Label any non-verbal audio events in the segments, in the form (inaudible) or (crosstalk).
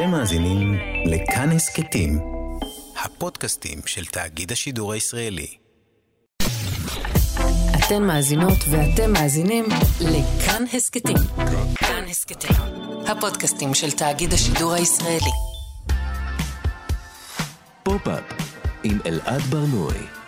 אתם מאזינים לכאן הסכתים, הפודקאסטים של תאגיד השידור הישראלי. אתן מאזינות ואתם מאזינים לכאן הסכתים. כאן הסכתים, הפודקאסטים של תאגיד השידור הישראלי. פופ-אפ עם אלעד ברנוי.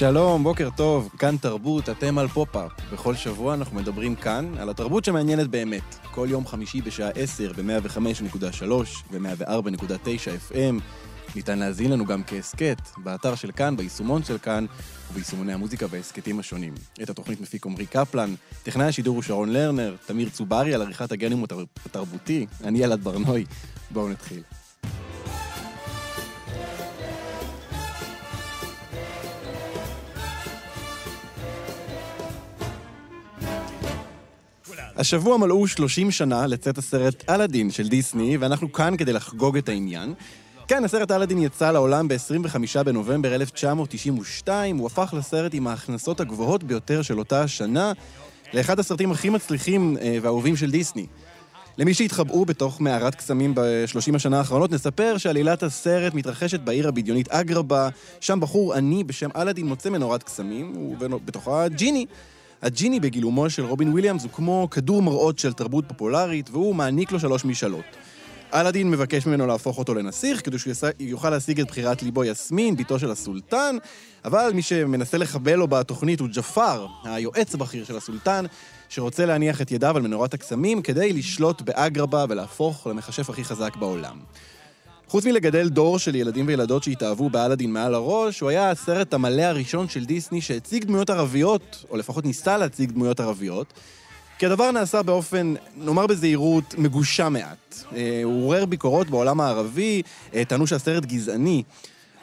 שלום, בוקר טוב, כאן תרבות, אתם על פופ-אפ. בכל שבוע אנחנו מדברים כאן על התרבות שמעניינת באמת. כל יום חמישי בשעה 10 ב-105.3 ו-104.9 FM. ניתן להאזין לנו גם כהסכת, באתר של כאן, ביישומון של כאן וביישומוני המוזיקה וההסכתים השונים. את התוכנית מפיק עמרי קפלן, טכנאי השידור הוא שרון לרנר, תמיר צוברי על עריכת הגנום התרבותי, אני אלעד ברנוי. בואו נתחיל. השבוע מלאו 30 שנה לצאת הסרט אלאדין של דיסני, ואנחנו כאן כדי לחגוג את העניין. כן, הסרט אלאדין יצא לעולם ב-25 בנובמבר 1992, הוא הפך לסרט עם ההכנסות הגבוהות ביותר של אותה השנה, לאחד הסרטים הכי מצליחים אה, ואהובים של דיסני. למי שהתחבאו בתוך מערת קסמים בשלושים השנה האחרונות, נספר שעלילת הסרט מתרחשת בעיר הבדיונית אגרבה, שם בחור עני בשם אלאדין מוצא מנורת קסמים, ובתוכה ג'יני. הג'יני בגילומו של רובין וויליאמס הוא כמו כדור מראות של תרבות פופולרית, והוא מעניק לו שלוש משאלות. אלאדין מבקש ממנו להפוך אותו לנסיך, כדי שהוא יוכל להשיג את בחירת ליבו יסמין, בתו של הסולטן, אבל מי שמנסה לחבל לו בתוכנית הוא ג'פר, היועץ הבכיר של הסולטן, שרוצה להניח את ידיו על מנורת הקסמים כדי לשלוט באגרבה ולהפוך למכשף הכי חזק בעולם. חוץ מלגדל דור של ילדים וילדות שהתאהבו באלאדין מעל הראש, הוא היה הסרט המלא הראשון של דיסני שהציג דמויות ערביות, או לפחות ניסה להציג דמויות ערביות. כי הדבר נעשה באופן, נאמר בזהירות, מגושם מעט. אה, הוא עורר ביקורות בעולם הערבי, אה, טענו שהסרט גזעני.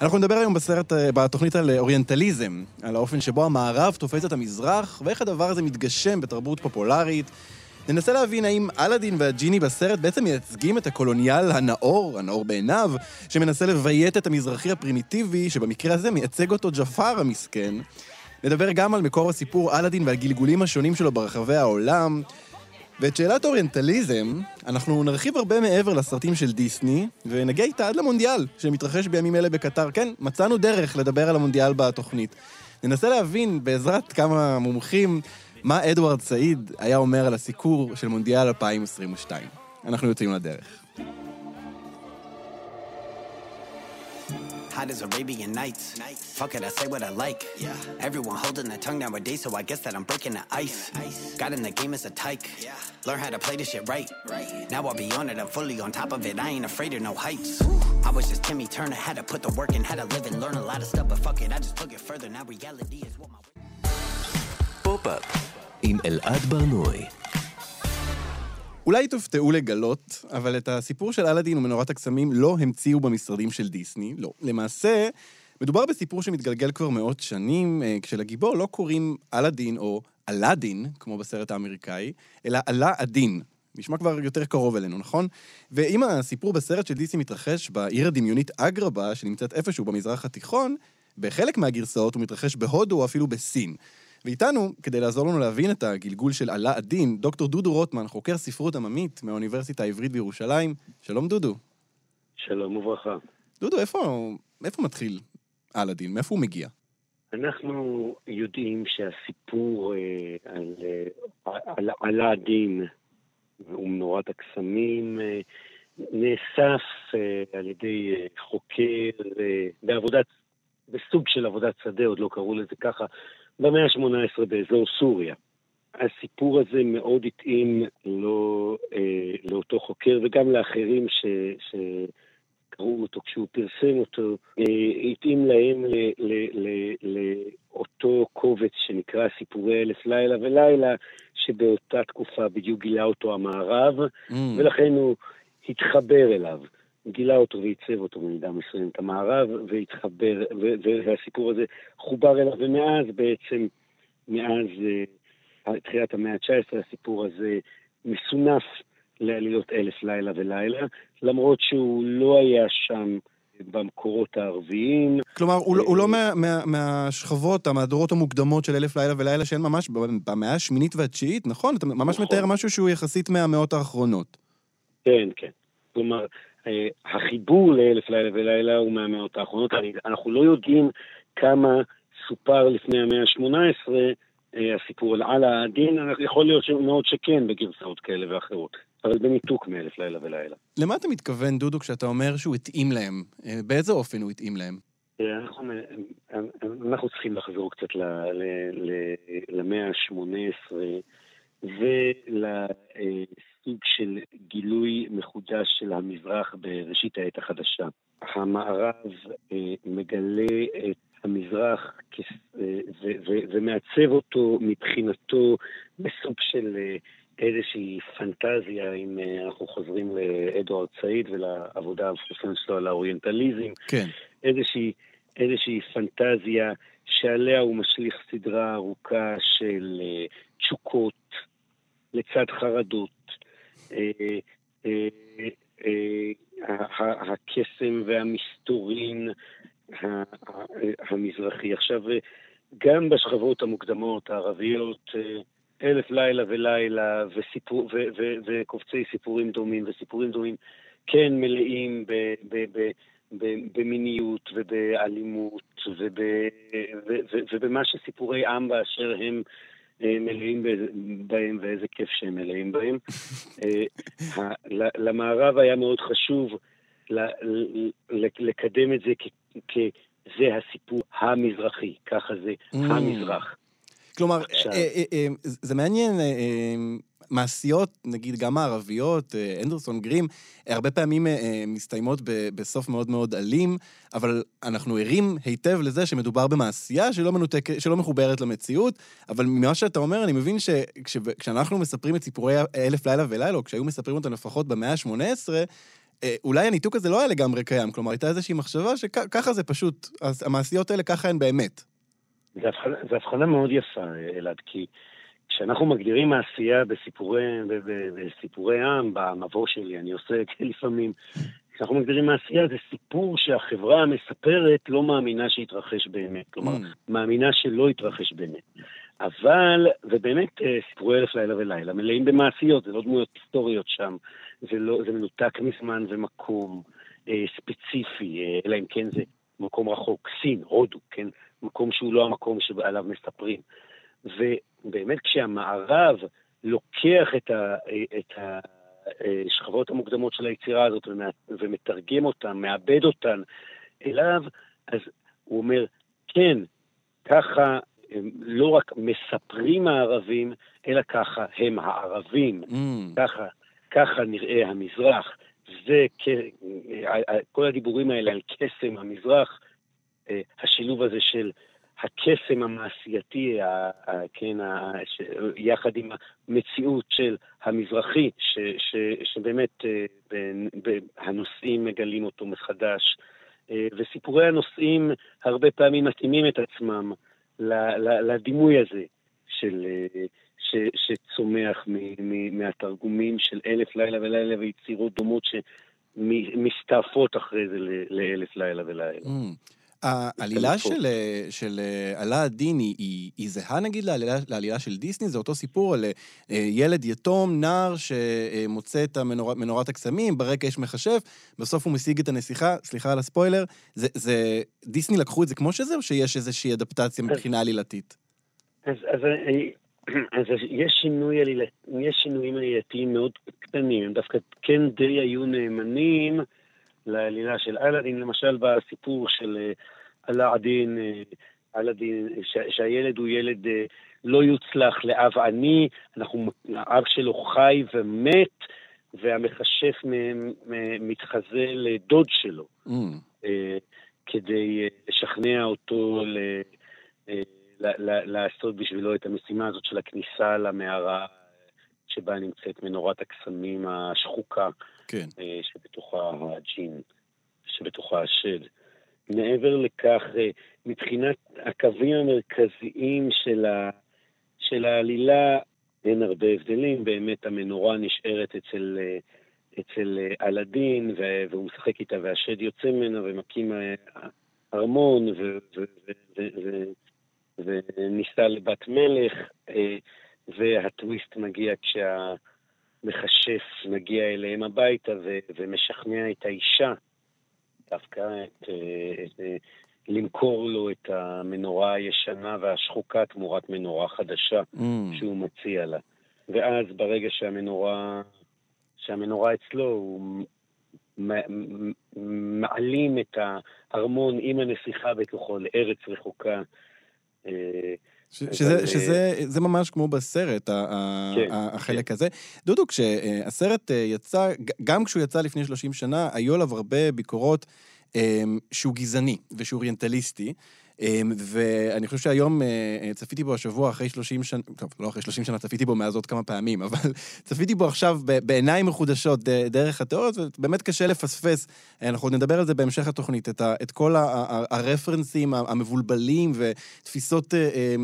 אנחנו נדבר היום בסרט, אה, בתוכנית על אוריינטליזם, על האופן שבו המערב תופס את המזרח, ואיך הדבר הזה מתגשם בתרבות פופולרית, ננסה להבין האם אלאדין והג'יני בסרט בעצם מייצגים את הקולוניאל הנאור, הנאור בעיניו, שמנסה לביית את המזרחי הפרימיטיבי, שבמקרה הזה מייצג אותו ג'פר המסכן. נדבר גם על מקור הסיפור אלאדין והגלגולים השונים שלו ברחבי העולם. ואת שאלת אוריינטליזם, אנחנו נרחיב הרבה מעבר לסרטים של דיסני, ונגיע איתה עד למונדיאל, שמתרחש בימים אלה בקטר. כן, מצאנו דרך לדבר על המונדיאל בתוכנית. ננסה להבין, בעזרת כמה מומחים, מה אדוארד סעיד היה אומר על הסיקור של מונדיאל 2022. אנחנו יוצאים לדרך. hot as Arabian Nights. Nights. Fuck it, I say what I like. Yeah. Everyone holding their tongue nowadays, so I guess that I'm breaking the ice. ice. Got in the game as a tyke. Yeah. Learn how to play this shit right. right. Now I'll be on it, I'm fully on top of it. I ain't afraid of no heights. Ooh. I was just Timmy Turner, had to put the work in, had to live and learn a lot of stuff, but fuck it, I just took it further. Now reality is what my. Pop-up. עם אלעד ברנועי. אולי תופתעו לגלות, אבל את הסיפור של אלאדין ומנורת הקסמים לא המציאו במשרדים של דיסני, לא. למעשה, מדובר בסיפור שמתגלגל כבר מאות שנים, אה, כשלגיבור לא קוראים אלאדין או אלאדין, כמו בסרט האמריקאי, אלא אלא עדין. נשמע כבר יותר קרוב אלינו, נכון? ואם הסיפור בסרט של דיסני מתרחש בעיר הדמיונית אגרבה, שנמצאת איפשהו במזרח התיכון, בחלק מהגרסאות הוא מתרחש בהודו או אפילו בסין. ואיתנו, כדי לעזור לנו להבין את הגלגול של עלה הדין, דוקטור דודו רוטמן, חוקר ספרות עממית מהאוניברסיטה העברית בירושלים. שלום דודו. שלום וברכה. דודו, איפה, איפה מתחיל אלאדין? מאיפה הוא מגיע? אנחנו יודעים שהסיפור אה, על, אה, על אלאדין ומנורת הקסמים אה, נאסף אה, על ידי אה, חוקר אה, בעבודת, בסוג של עבודת שדה, עוד לא קראו לזה ככה, במאה ה-18 באזור סוריה. הסיפור הזה מאוד התאים לו, אה, לאותו חוקר וגם לאחרים ש, שקראו אותו כשהוא פרסם אותו, אה, התאים להם לאותו קובץ שנקרא סיפורי אלף לילה ולילה, שבאותה תקופה בדיוק גילה אותו המערב, mm. ולכן הוא התחבר אליו. גילה אותו ועיצב אותו במידה מסוימת המערב, והתחבר, והסיפור הזה חובר אליו, ומאז בעצם, מאז uh, תחילת המאה ה-19, הסיפור הזה מסונף לעלילות אלף לילה ולילה, למרות שהוא לא היה שם במקורות הערביים. כלומר, הוא, לא- הוא לא מה, מה, מהשכבות, המהדורות המוקדמות של אלף לילה ולילה שהן ממש במאה השמינית והתשיעית, נכון? אתה ממש נכון. מתאר משהו שהוא יחסית מהמאות האחרונות. כן, כן. כלומר, אה, החיבור לאלף לילה ולילה הוא מהמאות האחרונות. אנחנו לא יודעים כמה סופר לפני המאה ה-18 אה, הסיפור על עלה הדין, יכול להיות מאוד שכן בגרסאות כאלה ואחרות. אבל בניתוק מאלף לילה ולילה. למה אתה מתכוון, דודו, כשאתה אומר שהוא התאים להם? אה, באיזה אופן הוא התאים להם? אנחנו, אנחנו צריכים לחזור קצת למאה ה-18 ולסוג של גילוי מחודש של המזרח בראשית העת החדשה. המערב אה, מגלה את המזרח אה, ומעצב אותו מבחינתו בסוג של איזושהי פנטזיה, אם אה, אנחנו חוזרים לאדוארד סעיד ולעבודה המפורסמת שלו על האוריינטליזם, כן. איזושהי, איזושהי פנטזיה שעליה הוא משליך סדרה ארוכה של תשוקות לצד חרדות. Uh, uh, uh, הקסם והמסתורין המזרחי. עכשיו, גם בשכבות המוקדמות הערביות, אלף לילה ולילה וסיפור, ו, ו, וקובצי סיפורים דומים, וסיפורים דומים כן מלאים ב, ב, ב, ב, במיניות ובאלימות וב, ו, ו, ובמה שסיפורי עם באשר הם אה, מלאים בהם, ואיזה כיף שהם מלאים בהם. אה, למערב היה מאוד חשוב לקדם את זה כזה הסיפור המזרחי, ככה זה mm. המזרח. כלומר, אה, אה, אה, זה מעניין, מעשיות, נגיד גם הערביות, אנדרסון, גרים, הרבה פעמים מסתיימות בסוף מאוד מאוד אלים, אבל אנחנו ערים היטב לזה שמדובר במעשייה שלא, מנותק, שלא מחוברת למציאות, אבל ממה שאתה אומר, אני מבין שכשאנחנו מספרים את סיפורי אלף לילה ולילה, או כשהיו מספרים אותם לפחות במאה ה-18, אולי הניתוק הזה לא היה לגמרי קיים, כלומר, הייתה איזושהי מחשבה שככה זה פשוט, המעשיות האלה ככה הן באמת. זו הבחנה מאוד יפה, אלעד, כי כשאנחנו מגדירים מעשייה בסיפורי, בסיפורי עם, במבוא שלי, אני עושה את זה לפעמים, כשאנחנו מגדירים מעשייה, זה סיפור שהחברה המספרת לא מאמינה שהתרחש באמת. כלומר, mm. מאמינה שלא התרחש באמת. אבל, ובאמת, אה, סיפורי אלף לילה ולילה מלאים במעשיות, זה לא דמויות היסטוריות שם, זה, לא, זה מנותק מזמן ומקום אה, ספציפי, אה, אלא אם כן זה מקום רחוק, סין, הודו, כן? מקום שהוא לא המקום שעליו מספרים. ובאמת כשהמערב לוקח את, ה, את השכבות המוקדמות של היצירה הזאת ומתרגם אותן, מאבד אותן אליו, אז הוא אומר, כן, ככה הם לא רק מספרים הערבים, אלא ככה הם הערבים. Mm. ככה, ככה נראה המזרח. זה, כל הדיבורים האלה על קסם המזרח, אה, השילוב הזה של הקסם המעשייתי, כן, יחד עם המציאות של המזרחי, ש, ש, שבאמת אה, הנושאים מגלים אותו מחדש. אה, וסיפורי הנושאים הרבה פעמים מתאימים את עצמם לדימוי הזה של, ש, שצומח מ, מ, מהתרגומים של אלף לילה ולילה ויצירות דומות שמסתעפות אחרי זה לאלף לילה ולילה. Mm. העלילה של, של עלה הדין היא, היא, היא זהה נגיד לעלילה, לעלילה של דיסני? זה אותו סיפור על אה, ילד יתום, נער שמוצא את המנור, מנורת הקסמים, ברקע יש מכשף, בסוף הוא משיג את הנסיכה, סליחה על הספוילר. זה, זה, דיסני לקחו את זה כמו שזה, או שיש איזושהי אדפטציה מבחינה עלילתית? אז, אז, (clears throat) אז יש, שינוי עלילה, יש שינויים עלילתיים מאוד קטנים, הם דווקא כן די היו נאמנים. לעלילה של אלאדין, למשל בסיפור של אה, אלאדין, אה, אלאדין, שהילד הוא ילד אה, לא יוצלח לאב עני, אנחנו, האב שלו חי ומת, והמכשף מתחזה לדוד שלו, mm. כדי לשכנע אותו ל, לעשות בשבילו את המשימה הזאת של הכניסה למערה שבה נמצאת מנורת הקסמים השחוקה, כן. אה, שבתוכה הג'ין, שבתוכה השד. מעבר לכך, אה, מבחינת הקווים המרכזיים של, ה, של העלילה אין הרבה הבדלים, באמת המנורה נשארת אצל, אה, אצל אלאדין, והוא משחק איתה והשד יוצא ממנה ומקים ארמון וניסה לבת מלך, והטוויסט מגיע כשהמכשף מגיע אליהם הביתה ומשכנע את האישה, דווקא את, את, למכור לו את המנורה הישנה והשחוקה תמורת מנורה חדשה mm. שהוא מציע לה. ואז ברגע שהמנורה, שהמנורה אצלו, הוא מעלים את הארמון עם הנסיכה בתוכו לארץ רחוקה. אה, שזה, אה, שזה זה ממש כמו בסרט, כן, החלק כן. הזה. דודו, כשהסרט אה, יצא, גם כשהוא יצא לפני 30 שנה, היו עליו הרבה ביקורות אמ, שהוא גזעני ושהוא אוריינטליסטי. אמ, ואני חושב שהיום אה, אה, צפיתי בו השבוע אחרי 30 שנה, טוב, לא אחרי 30 שנה, צפיתי בו מאז עוד כמה פעמים, (laughs) אבל צפיתי בו עכשיו בעיניים מחודשות דרך התיאוריות, ובאמת קשה לפספס, אנחנו נדבר על זה בהמשך התוכנית, את, ה, את כל הרפרנסים המבולבלים ותפיסות, אה,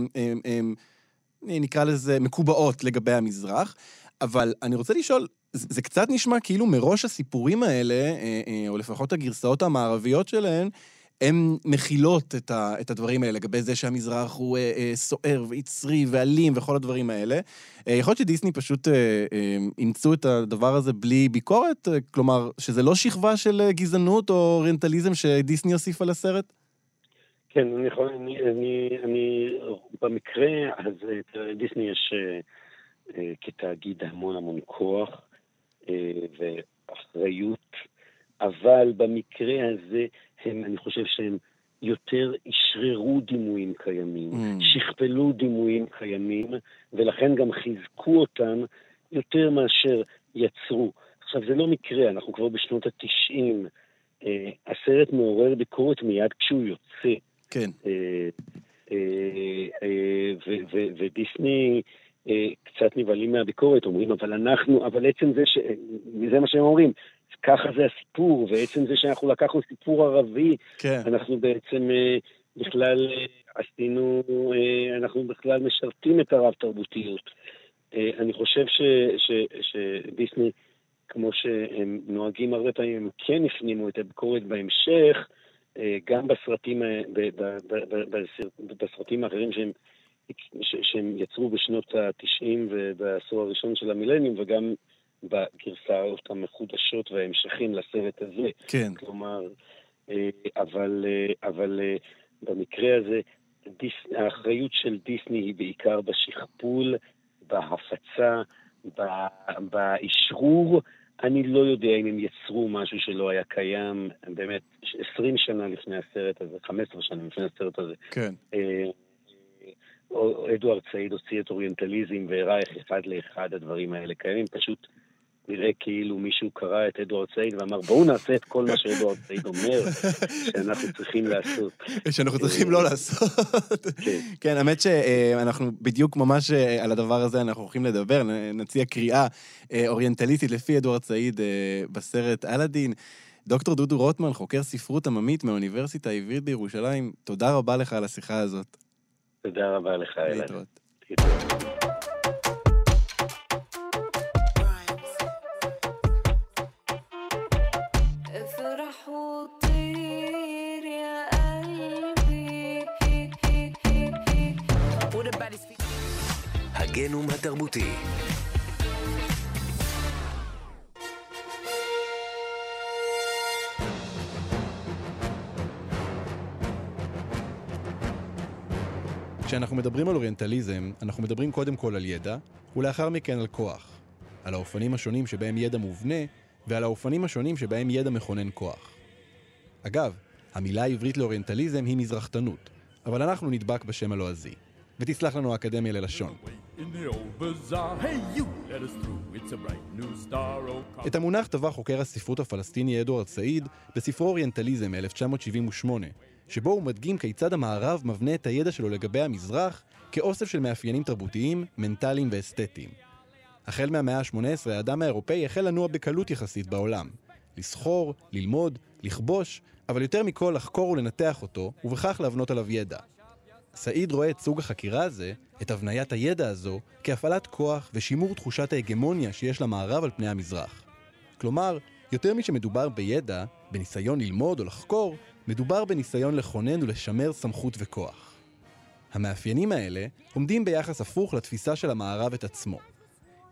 נקרא לזה, מקובעות לגבי המזרח. אבל אני רוצה לשאול, זה, זה קצת נשמע כאילו מראש הסיפורים האלה, אה, אה, או לפחות הגרסאות המערביות שלהן, הן מכילות את, ה, את הדברים האלה, לגבי זה שהמזרח הוא אה, אה, סוער ויצרי ואלים וכל הדברים האלה. אה, יכול להיות שדיסני פשוט אה, אה, אימצו את הדבר הזה בלי ביקורת? אה, כלומר, שזה לא שכבה של אה, גזענות או אוריינטליזם שדיסני הוסיפה לסרט? כן, אני יכול, אני, אני, אני במקרה הזה, דיסני יש אה, כתאגיד המון המון כוח. אה, ואחריות, אבל במקרה הזה הם, אני חושב שהם יותר אשררו דימויים קיימים, mm. שכפלו דימויים קיימים, ולכן גם חיזקו אותם יותר מאשר יצרו. עכשיו, זה לא מקרה, אנחנו כבר בשנות התשעים. Uh, הסרט מעורר ביקורת מיד כשהוא יוצא. כן. Uh, uh, uh, ודיסני אה, קצת נבהלים מהביקורת, אומרים, אבל אנחנו, אבל עצם זה ש... זה מה שהם אומרים, ככה זה הסיפור, ועצם זה שאנחנו לקחנו סיפור ערבי, כן. אנחנו בעצם אה, בכלל אה, עשינו, אנחנו בכלל משרתים את הרב-תרבותיות. אני חושב ש, ש, שדיסני, כמו שהם נוהגים הרבה פעמים, הם כן הפנימו את הביקורת בהמשך, גם בסרטים, בסרטים האחרים שהם שהם יצרו בשנות ה-90 ובעשור הראשון של המילניום, וגם בגרסאות המחודשות וההמשכים לסרט הזה. כן. כלומר, אה, אבל, אה, אבל אה, במקרה הזה, דיס, האחריות של דיסני היא בעיקר בשכפול, בהפצה, באשרור. אני לא יודע אם הם יצרו משהו שלא היה קיים, באמת, 20 שנה לפני הסרט הזה, 15 שנה לפני הסרט הזה. כן. אדוארד סעיד הוציא את אוריינטליזם והראה איך אחד לאחד הדברים האלה קיימים, פשוט נראה כאילו מישהו קרא את אדוארד סעיד ואמר, בואו נעשה את כל מה שאדוארד סעיד אומר, שאנחנו צריכים לעשות. שאנחנו צריכים לא לעשות. כן. כן, האמת שאנחנו בדיוק ממש אה, על הדבר הזה אנחנו הולכים לדבר, נציע קריאה אה, אוריינטליסטית לפי אדוארד סעיד אה, בסרט אלאדין. דוקטור דודו רוטמן, חוקר ספרות עממית מהאוניברסיטה העברית בירושלים, תודה רבה לך על השיחה הזאת. תודה רבה לך, אלעד. להתראות. הגנום התרבותי כשאנחנו מדברים על אוריינטליזם, אנחנו מדברים קודם כל על ידע, ולאחר מכן על כוח. על האופנים השונים שבהם ידע מובנה, ועל האופנים השונים שבהם ידע מכונן כוח. אגב, המילה העברית לאוריינטליזם היא מזרחתנות, אבל אנחנו נדבק בשם הלועזי. ותסלח לנו האקדמיה ללשון. את המונח טבע חוקר הספרות הפלסטיני אדוארד סעיד בספרו אוריינטליזם מ-1978, שבו הוא מדגים כיצד המערב מבנה את הידע שלו לגבי המזרח כאוסף של מאפיינים תרבותיים, מנטליים ואסתטיים. החל מהמאה ה-18 האדם האירופאי החל לנוע בקלות יחסית בעולם. לסחור, ללמוד, לכבוש, אבל יותר מכל לחקור ולנתח אותו, ובכך להבנות עליו ידע. סעיד רואה את סוג החקירה הזה, את הבניית הידע הזו, כהפעלת כוח ושימור תחושת ההגמוניה שיש למערב על פני המזרח. כלומר, יותר משמדובר בידע, בניסיון ללמוד או לחקור, מדובר בניסיון לכונן ולשמר סמכות וכוח. המאפיינים האלה עומדים ביחס הפוך לתפיסה של המערב את עצמו.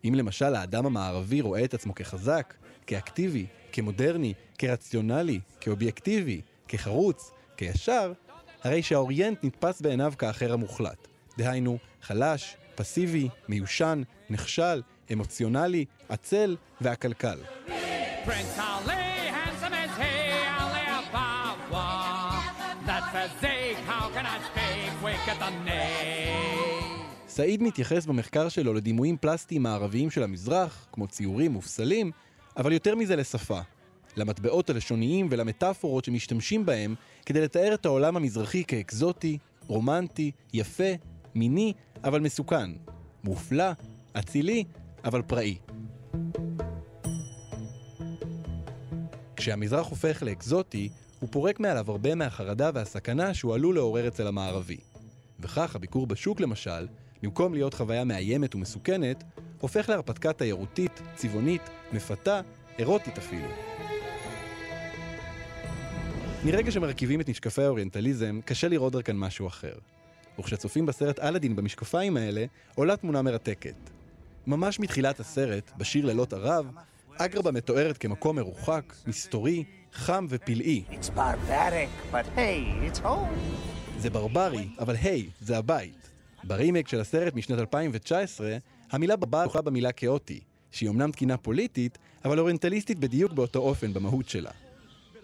אם למשל האדם המערבי רואה את עצמו כחזק, כאקטיבי, כמודרני, כרציונלי, כאובייקטיבי, כחרוץ, כישר, הרי שהאוריינט נתפס בעיניו כאחר המוחלט. דהיינו, חלש, פסיבי, מיושן, נכשל, אמוציונלי, עצל ועקלקל. Prince Ali, handsome as he, Ali Ababa. That physique, how can I speak, weak at the knee. סעיד מתייחס במחקר שלו לדימויים פלסטיים מערביים של המזרח, כמו ציורים ופסלים, אבל יותר מזה לשפה. למטבעות הלשוניים ולמטאפורות שמשתמשים בהם כדי לתאר את העולם המזרחי כאקזוטי, רומנטי, יפה, מיני, אבל מסוכן. מופלא, אצילי, אבל פראי. כשהמזרח הופך לאקזוטי, הוא פורק מעליו הרבה מהחרדה והסכנה שהוא עלול לעורר אצל המערבי. וכך הביקור בשוק למשל, במקום להיות חוויה מאיימת ומסוכנת, הופך להרפתקה תיירותית, צבעונית, מפתה, אירוטית אפילו. מרגע שמרכיבים את משקפי האוריינטליזם, קשה לראות דרכן משהו אחר. וכשצופים בסרט אלאדין במשקפיים האלה, עולה תמונה מרתקת. ממש מתחילת הסרט, בשיר לילות ערב, אגרבה מתוארת כמקום מרוחק, מסתורי, חם ופלאי. Hey, זה ברברי, אבל היי, hey, זה הבית. ברימק של הסרט משנת 2019, המילה ברבר הוכרה במילה כאוטי, שהיא אמנם תקינה פוליטית, אבל אוריינטליסטית בדיוק באותו אופן במהות שלה.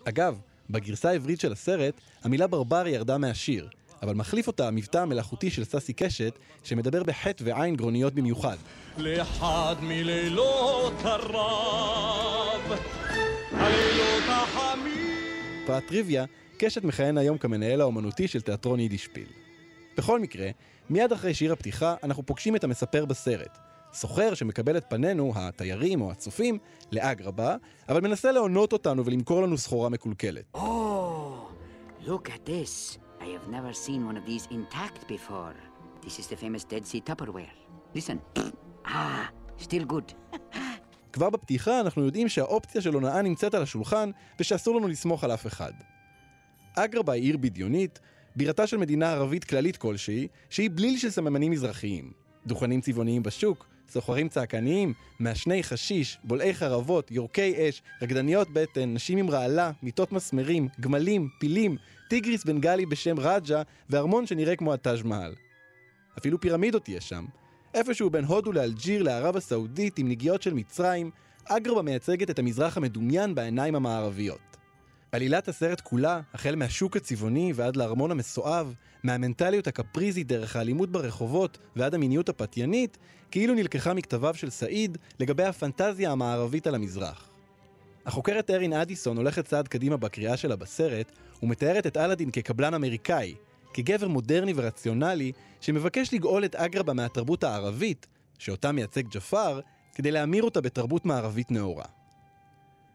אגב, בגרסה העברית של הסרט, המילה ברברי ירדה מהשיר, אבל מחליף אותה המבטא המלאכותי של ססי קשת, שמדבר בחטא ועין גרוניות במיוחד. לאחד מלילות הרב, הלילות החמים. פרט טריוויה, קשת מכהן היום כמנהל האומנותי של תיאטרון יידישפיל. בכל מקרה, מיד אחרי שיר הפתיחה, אנחנו פוגשים את המספר בסרט. סוחר שמקבל את פנינו, התיירים או הצופים, לאגרבה, אבל מנסה להונות אותנו ולמכור לנו סחורה מקולקלת. Oh, look at this. I have never seen one of these intact before. This is the famous Dead Sea Tupperware. Listen. (laughs) Ah, still good. (laughs) כבר בפתיחה אנחנו יודעים שהאופציה של הונאה נמצאת על השולחן ושאסור לנו לסמוך על אף אחד. אגרבה היא עיר בדיונית, בירתה של מדינה ערבית כללית כלשהי, שהיא בליל של סממנים מזרחיים. דוכנים צבעוניים בשוק, סוחרים צעקניים, מעשני חשיש, בולעי חרבות, יורקי אש, רקדניות בטן, נשים עם רעלה, מיטות מסמרים, גמלים, פילים, טיגריס בנגלי בשם רג'ה, וארמון שנראה כמו הטאז' מעל. אפילו פירמידות יש שם. איפשהו בין הודו לאלג'יר לערב הסעודית עם נגיעות של מצרים, אגרבה מייצגת את המזרח המדומיין בעיניים המערביות. עלילת הסרט כולה, החל מהשוק הצבעוני ועד לארמון המסואב, מהמנטליות הקפריזית דרך האלימות ברחובות ועד המיניות הפתיינית, כאילו נלקחה מכתביו של סעיד לגבי הפנטזיה המערבית על המזרח. החוקרת ארין אדיסון הולכת צעד קדימה בקריאה שלה בסרט, ומתארת את אלאדין כקבלן אמריקאי, כגבר מודרני ורציונלי, שמבקש לגאול את אגרבה מהתרבות הערבית, שאותה מייצג ג'פר, כדי להמיר אותה בתרבות מערבית נאורה.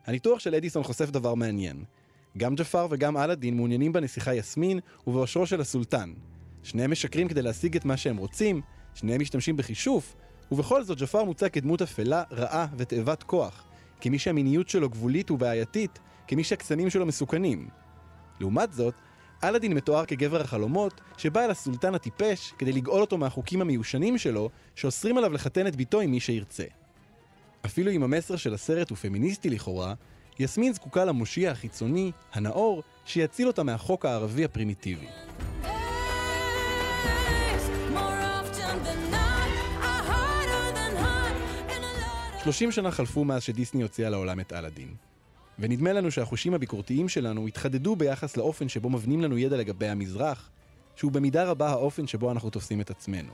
הניתוח של אדיסון חושף דבר מעניין. גם ג'פר וגם אלאדין מעוניינים בנסיכה יסמין ובאושרו של הסולטן. שניהם משקרים כדי להשיג את מה שהם רוצים, שניהם משתמשים בכישוף, ובכל זאת ג'פר מוצג כדמות אפלה, רעה ותאבת כוח, כמי שהמיניות שלו גבולית ובעייתית, כמי שהקסמים שלו מסוכנים. לעומת זאת, אלאדין מתואר כגבר החלומות, שבא אל הסולטן הטיפש כדי לגאול אותו מהחוקים המיושנים שלו, שאוסרים עליו לחתן את בתו עם מי שירצה. אפילו אם המסר של הסרט הוא פמיניסטי לכאורה, יסמין זקוקה למושיע החיצוני, הנאור, שיציל אותה מהחוק הערבי הפרימיטיבי. שלושים שנה חלפו מאז שדיסני הוציאה לעולם את אלאדין. ונדמה לנו שהחושים הביקורתיים שלנו התחדדו ביחס לאופן שבו מבנים לנו ידע לגבי המזרח, שהוא במידה רבה האופן שבו אנחנו תופסים את עצמנו.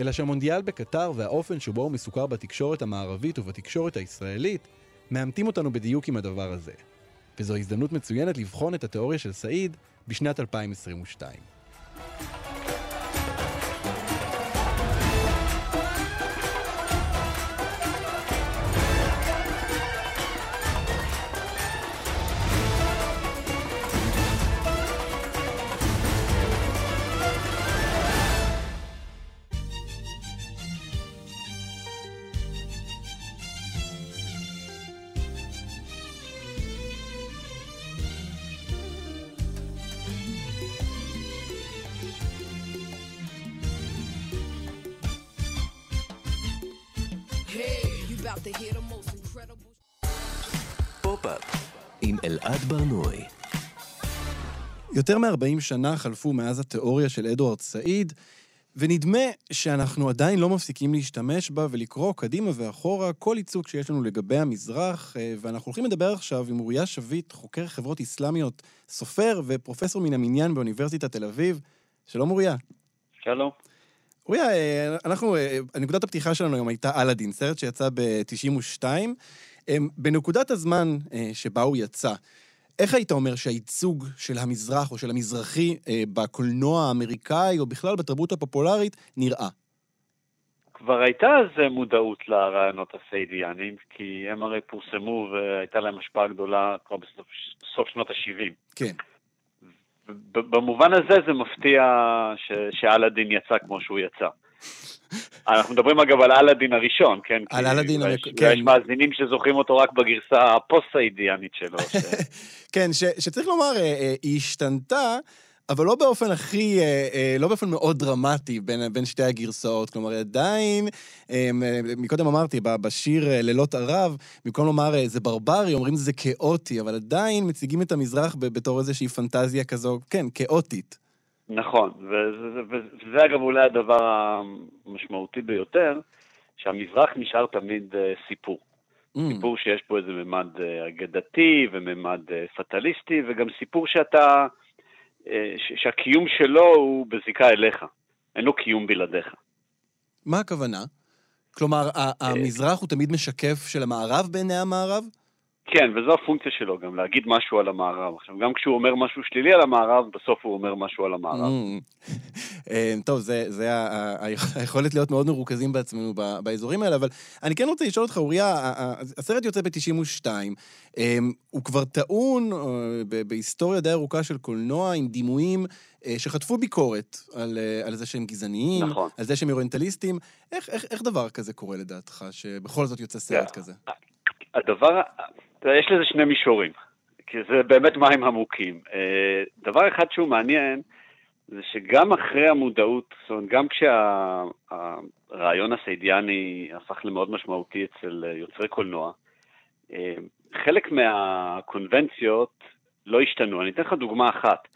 אלא שהמונדיאל בקטר והאופן שבו הוא מסוקר בתקשורת המערבית ובתקשורת הישראלית, מאמתים אותנו בדיוק עם הדבר הזה. וזו הזדמנות מצוינת לבחון את התיאוריה של סעיד בשנת 2022. ברנועי. יותר מ-40 שנה חלפו מאז התיאוריה של אדוארד סעיד, ונדמה שאנחנו עדיין לא מפסיקים להשתמש בה ולקרוא קדימה ואחורה כל ייצוג שיש לנו לגבי המזרח, אה, ואנחנו הולכים לדבר עכשיו עם אוריה שביט, חוקר חברות אסלאמיות, סופר ופרופסור מן המניין באוניברסיטת תל אביב. שלום אוריה. שלום. אוריה, אה, אנחנו, אה, נקודת הפתיחה שלנו היום הייתה אלאדין, סרט שיצא ב-92. בנקודת הזמן שבה הוא יצא, איך היית אומר שהייצוג של המזרח או של המזרחי אה, בקולנוע האמריקאי, או בכלל בתרבות הפופולרית, נראה? כבר הייתה אז מודעות לרעיונות הסיידיאנים, כי הם הרי פורסמו והייתה להם השפעה גדולה כבר בסוף שנות ה-70. כן. במובן הזה זה מפתיע שאלאדין יצא כמו שהוא יצא. אנחנו מדברים אגב על אלאדין הראשון, כן? על אלאדין, כן. יש מאזינים שזוכרים אותו רק בגרסה הפוסט-סיידיאנית שלו. (laughs) כן, שצריך לומר, אה, אה, היא השתנתה. אבל לא באופן הכי, אה, לא באופן מאוד דרמטי בין, בין שתי הגרסאות. כלומר, עדיין, מקודם אמרתי, בשיר לילות ערב, במקום לומר זה ברברי, אומרים זה כאוטי, אבל עדיין מציגים את המזרח בתור איזושהי פנטזיה כזו, כן, כאוטית. נכון, וזה, וזה, וזה אגב אולי הדבר המשמעותי ביותר, שהמזרח נשאר תמיד uh, סיפור. Mm. סיפור שיש פה איזה ממד uh, אגדתי וממד uh, פטליסטי, וגם סיפור שאתה, uh, ש- שהקיום שלו הוא בזיקה אליך, אין לו קיום בלעדיך. מה הכוונה? כלומר, המזרח הוא תמיד משקף של המערב בעיני המערב? כן, וזו הפונקציה שלו גם, להגיד משהו על המערב. עכשיו, גם כשהוא אומר משהו שלילי על המערב, בסוף הוא אומר משהו על המערב. Mm. (laughs) אה, טוב, זה, זה היכולת להיות מאוד מרוכזים בעצמנו באזורים האלה, אבל אני כן רוצה לשאול אותך, אוריה, הסרט יוצא ב-92, אה, הוא כבר טעון אה, בהיסטוריה די ארוכה של קולנוע עם דימויים שחטפו ביקורת על, על זה שהם גזעניים, נכון. על זה שהם אוריינטליסטים. איך, איך, איך דבר כזה קורה לדעתך, שבכל זאת יוצא סרט כזה? הדבר, יש לזה שני מישורים, כי זה באמת מים עמוקים. אה, דבר אחד שהוא מעניין, זה שגם אחרי המודעות, זאת אומרת, גם כשהרעיון הסיידיאני הפך למאוד משמעותי אצל יוצרי קולנוע, אה, חלק מהקונבנציות לא השתנו. אני אתן לך דוגמה אחת,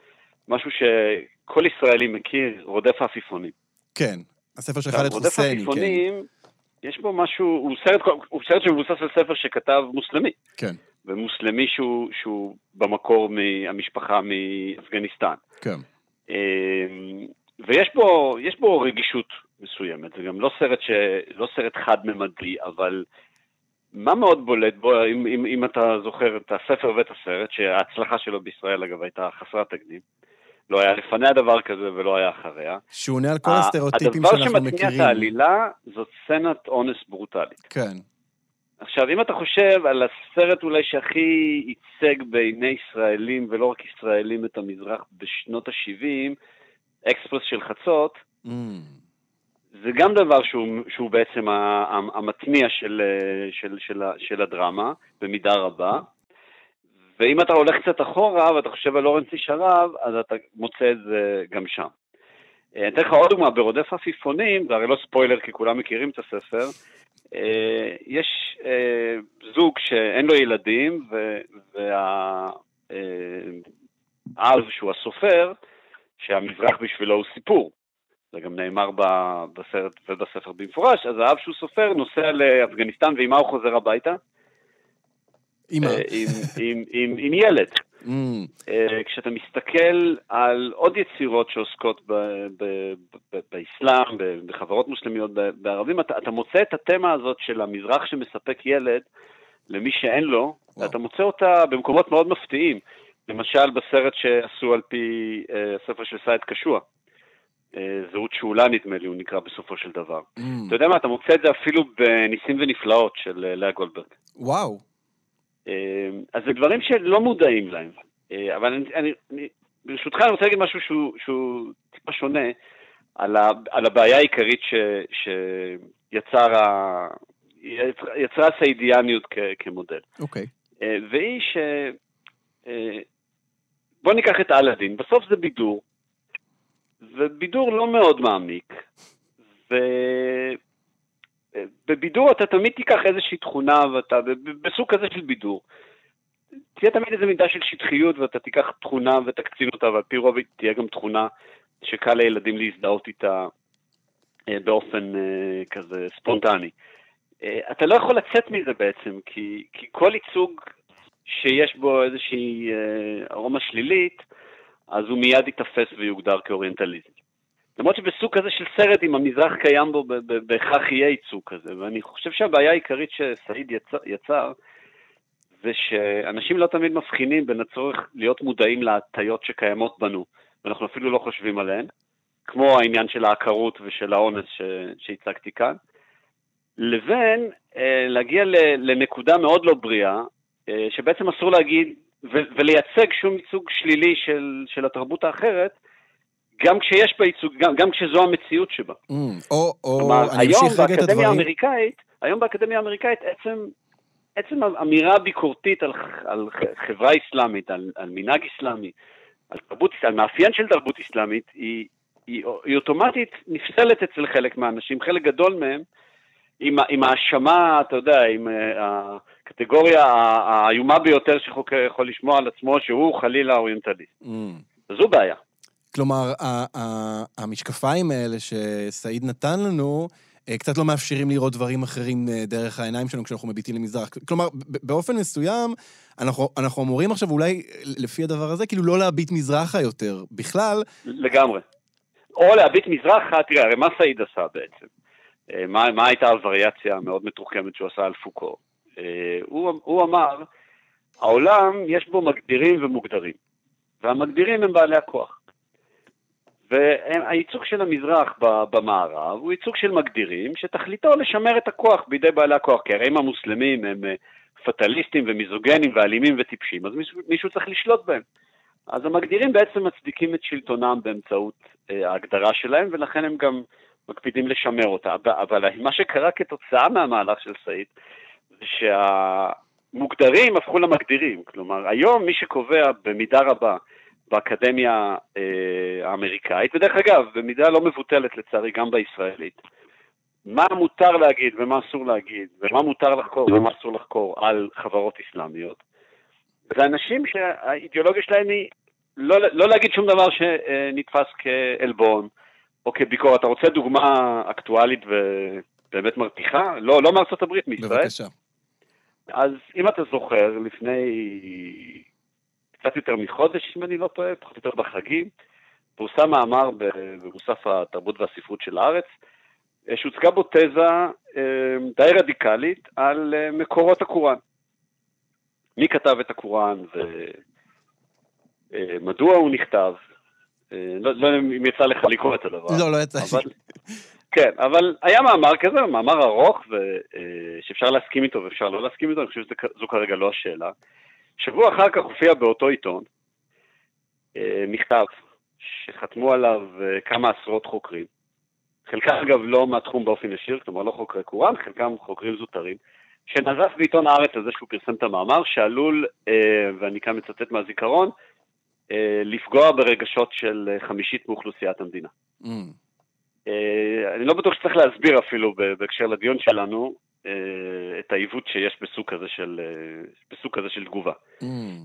משהו שכל ישראלי מכיר, רודף העפיפונים. כן, הספר של חאלד חוסייני, כן. רודף העפיפונים, יש בו משהו, הוא סרט, הוא סרט שמבוסס על ספר שכתב מוסלמי. כן. ומוסלמי שהוא, שהוא במקור מהמשפחה מאפגניסטן. כן. אמ, ויש בו, בו רגישות מסוימת, זה גם לא סרט, ש, לא סרט חד-ממדי, אבל מה מאוד בולט בו, אם, אם, אם אתה זוכר את הספר ואת הסרט, שההצלחה שלו בישראל אגב הייתה חסרת תקדים, לא היה לפניה דבר כזה ולא היה אחריה. שהוא עונה על כל הסטריאוטיפים שאנחנו מכירים. הדבר שמתניע את העלילה זאת סצנת אונס ברוטלית. כן. עכשיו, אם אתה חושב על הסרט אולי שהכי ייצג בעיני ישראלים, ולא רק ישראלים, את המזרח בשנות ה-70, אקספרס של חצות, mm. זה גם דבר שהוא, שהוא בעצם המתניע של, של, של, של הדרמה, במידה רבה. ואם אתה הולך קצת אחורה ואתה חושב על אורנס איש הרב, אז אתה מוצא את זה גם שם. אה, אני אתן לך עוד דוגמה, ברודף עפיפונים, זה הרי לא ספוילר כי כולם מכירים את הספר, אה, יש אה, זוג שאין לו ילדים, והאב שהוא הסופר, שהמזרח בשבילו הוא סיפור. זה גם נאמר בסרט ובספר במפורש, אז האב שהוא סופר נוסע לאפגניסטן, ועם מה הוא חוזר הביתה? עם, אה, עם, עם, עם, עם ילד. Mm. אה, כשאתה מסתכל על עוד יצירות שעוסקות ב, ב, ב, באסלאם, בחברות מוסלמיות, בערבים, אתה, אתה מוצא את התמה הזאת של המזרח שמספק ילד למי שאין לו, וואו. אתה מוצא אותה במקומות מאוד מפתיעים. למשל בסרט שעשו על פי אה, הספר של סייד קשוע. זהות שאולה נדמה לי, הוא נקרא בסופו של דבר. Mm. אתה יודע מה, אתה מוצא את זה אפילו בניסים ונפלאות של לאה גולדברג. וואו. אמ, אז זה דברים שלא מודעים להם. אה, אבל אני, אני, אני, ברשותך אני רוצה להגיד משהו שהוא, שהוא טיפה שונה על, ה, על הבעיה העיקרית ש, שיצר ה, יצרה הסיידיאניות כ, כמודל. אוקיי. Okay. אה, והיא ש... אה, בוא ניקח את אלאדין, בסוף זה בידור, ובידור לא מאוד מעמיק, ו... בבידור אתה תמיד תיקח איזושהי תכונה, ואתה בסוג כזה של בידור. תהיה תמיד איזו מידה של שטחיות, ואתה תיקח תכונה ותקצין אותה, ועל פי רוב תהיה גם תכונה שקל לילדים להזדהות איתה אה, באופן אה, כזה ספונטני. אה, אתה לא יכול לצאת מזה בעצם, כי, כי כל ייצוג שיש בו איזושהי ארומה שלילית, אז הוא מיד ייתפס ויוגדר כאוריינטליזם. למרות שבסוג כזה של סרט, אם המזרח קיים בו, בהכרח יהיה ייצוג כזה. ואני חושב שהבעיה העיקרית שסעיד יצר, יצר, זה שאנשים לא תמיד מבחינים בין הצורך להיות מודעים להטיות שקיימות בנו, ואנחנו אפילו לא חושבים עליהן, כמו העניין של העקרות ושל האונס שהצגתי כאן, לבין אה, להגיע לנקודה מאוד לא בריאה, אה, שבעצם אסור להגיד ולייצג שום ייצוג שלילי של, של התרבות האחרת, גם כשיש בה ייצוג, גם, גם כשזו המציאות שבה. Mm, או, או, כלומר, אני אמשיך רגע את הדברים. האמריקאית, היום באקדמיה האמריקאית עצם, עצם אמירה ביקורתית על, על חברה אסלאמית, על, על מנהג אסלאמי, על, תרבות, על מאפיין של תרבות אסלאמית, היא, היא, היא אוטומטית נפסלת אצל חלק מהאנשים, חלק גדול מהם, עם, עם האשמה, אתה יודע, עם uh, הקטגוריה האיומה ביותר שחוקר יכול לשמוע על עצמו, שהוא חלילה אוריינטליסט. Mm. זו בעיה. כלומר, המשקפיים האלה שסעיד נתן לנו, אה, קצת לא מאפשרים לראות דברים אחרים אה, דרך העיניים שלנו כשאנחנו מביטים למזרח. כלומר, באופן מסוים, אנחנו, אנחנו אמורים עכשיו אולי, לפי הדבר הזה, כאילו לא להביט מזרחה יותר. בכלל... לגמרי. או להביט מזרחה, תראה, הרי מה סעיד עשה בעצם? אה, מה, מה הייתה הווריאציה המאוד מתוחכמת שהוא עשה על פוקו? הוא, הוא אמר, העולם יש בו מגדירים ומוגדרים, והמגדירים הם בעלי הכוח. והייצוג של המזרח במערב הוא ייצוג של מגדירים שתכליתו לשמר את הכוח בידי בעלי הכוח, כי הרי אם המוסלמים הם אה, פטליסטים ומיזוגנים ואלימים וטיפשים, אז מישהו, מישהו צריך לשלוט בהם. אז המגדירים בעצם מצדיקים את שלטונם באמצעות אה, ההגדרה שלהם, ולכן הם גם מקפידים לשמר אותה. אבל מה שקרה כתוצאה מהמהלך של סעיד, זה שהמוגדרים הפכו למגדירים. כלומר, היום מי שקובע במידה רבה באקדמיה אה, האמריקאית, ודרך אגב, במידה לא מבוטלת לצערי גם בישראלית, מה מותר להגיד ומה אסור להגיד, ומה מותר לחקור ומה אסור לחקור על חברות אסלאמיות, זה אנשים שהאידיאולוגיה שלהם היא לא, לא להגיד שום דבר שנתפס כעלבון או כביקורת. אתה רוצה דוגמה אקטואלית ובאמת מרתיחה? לא, לא מארצות הברית, מישראל. בבקשה. אז אם אתה זוכר, לפני קצת יותר מחודש, אם אני לא טועה, פחות או יותר בחגים, פורסם מאמר במוסף התרבות והספרות של הארץ, אה, שהוצגה בו תזה אה, די רדיקלית על אה, מקורות הקוראן. מי כתב את הקוראן ומדוע הוא נכתב. לא יודע לא אם יצא לך לקרוא את הדבר. לא, לא יצא לי. כן, אבל היה מאמר כזה, מאמר ארוך, שאפשר להסכים איתו ואפשר לא להסכים איתו, אני חושב שזו כרגע לא השאלה. שבוע אחר כך הופיע באותו עיתון אה, מכתב שחתמו עליו אה, כמה עשרות חוקרים. חלקם אגב לא מהתחום באופן ישיר, כלומר לא חוקרי קוראן, חלקם חוקרים זוטרים, שנזף בעיתון הארץ הזה שהוא פרסם את המאמר, שעלול, אה, ואני כאן מצטט מהזיכרון, לפגוע ברגשות של חמישית מאוכלוסיית המדינה. Mm. אני לא בטוח שצריך להסביר אפילו בהקשר לדיון שלנו, את העיוות שיש בסוג כזה של, אה, בסוג כזה של תגובה. Mm.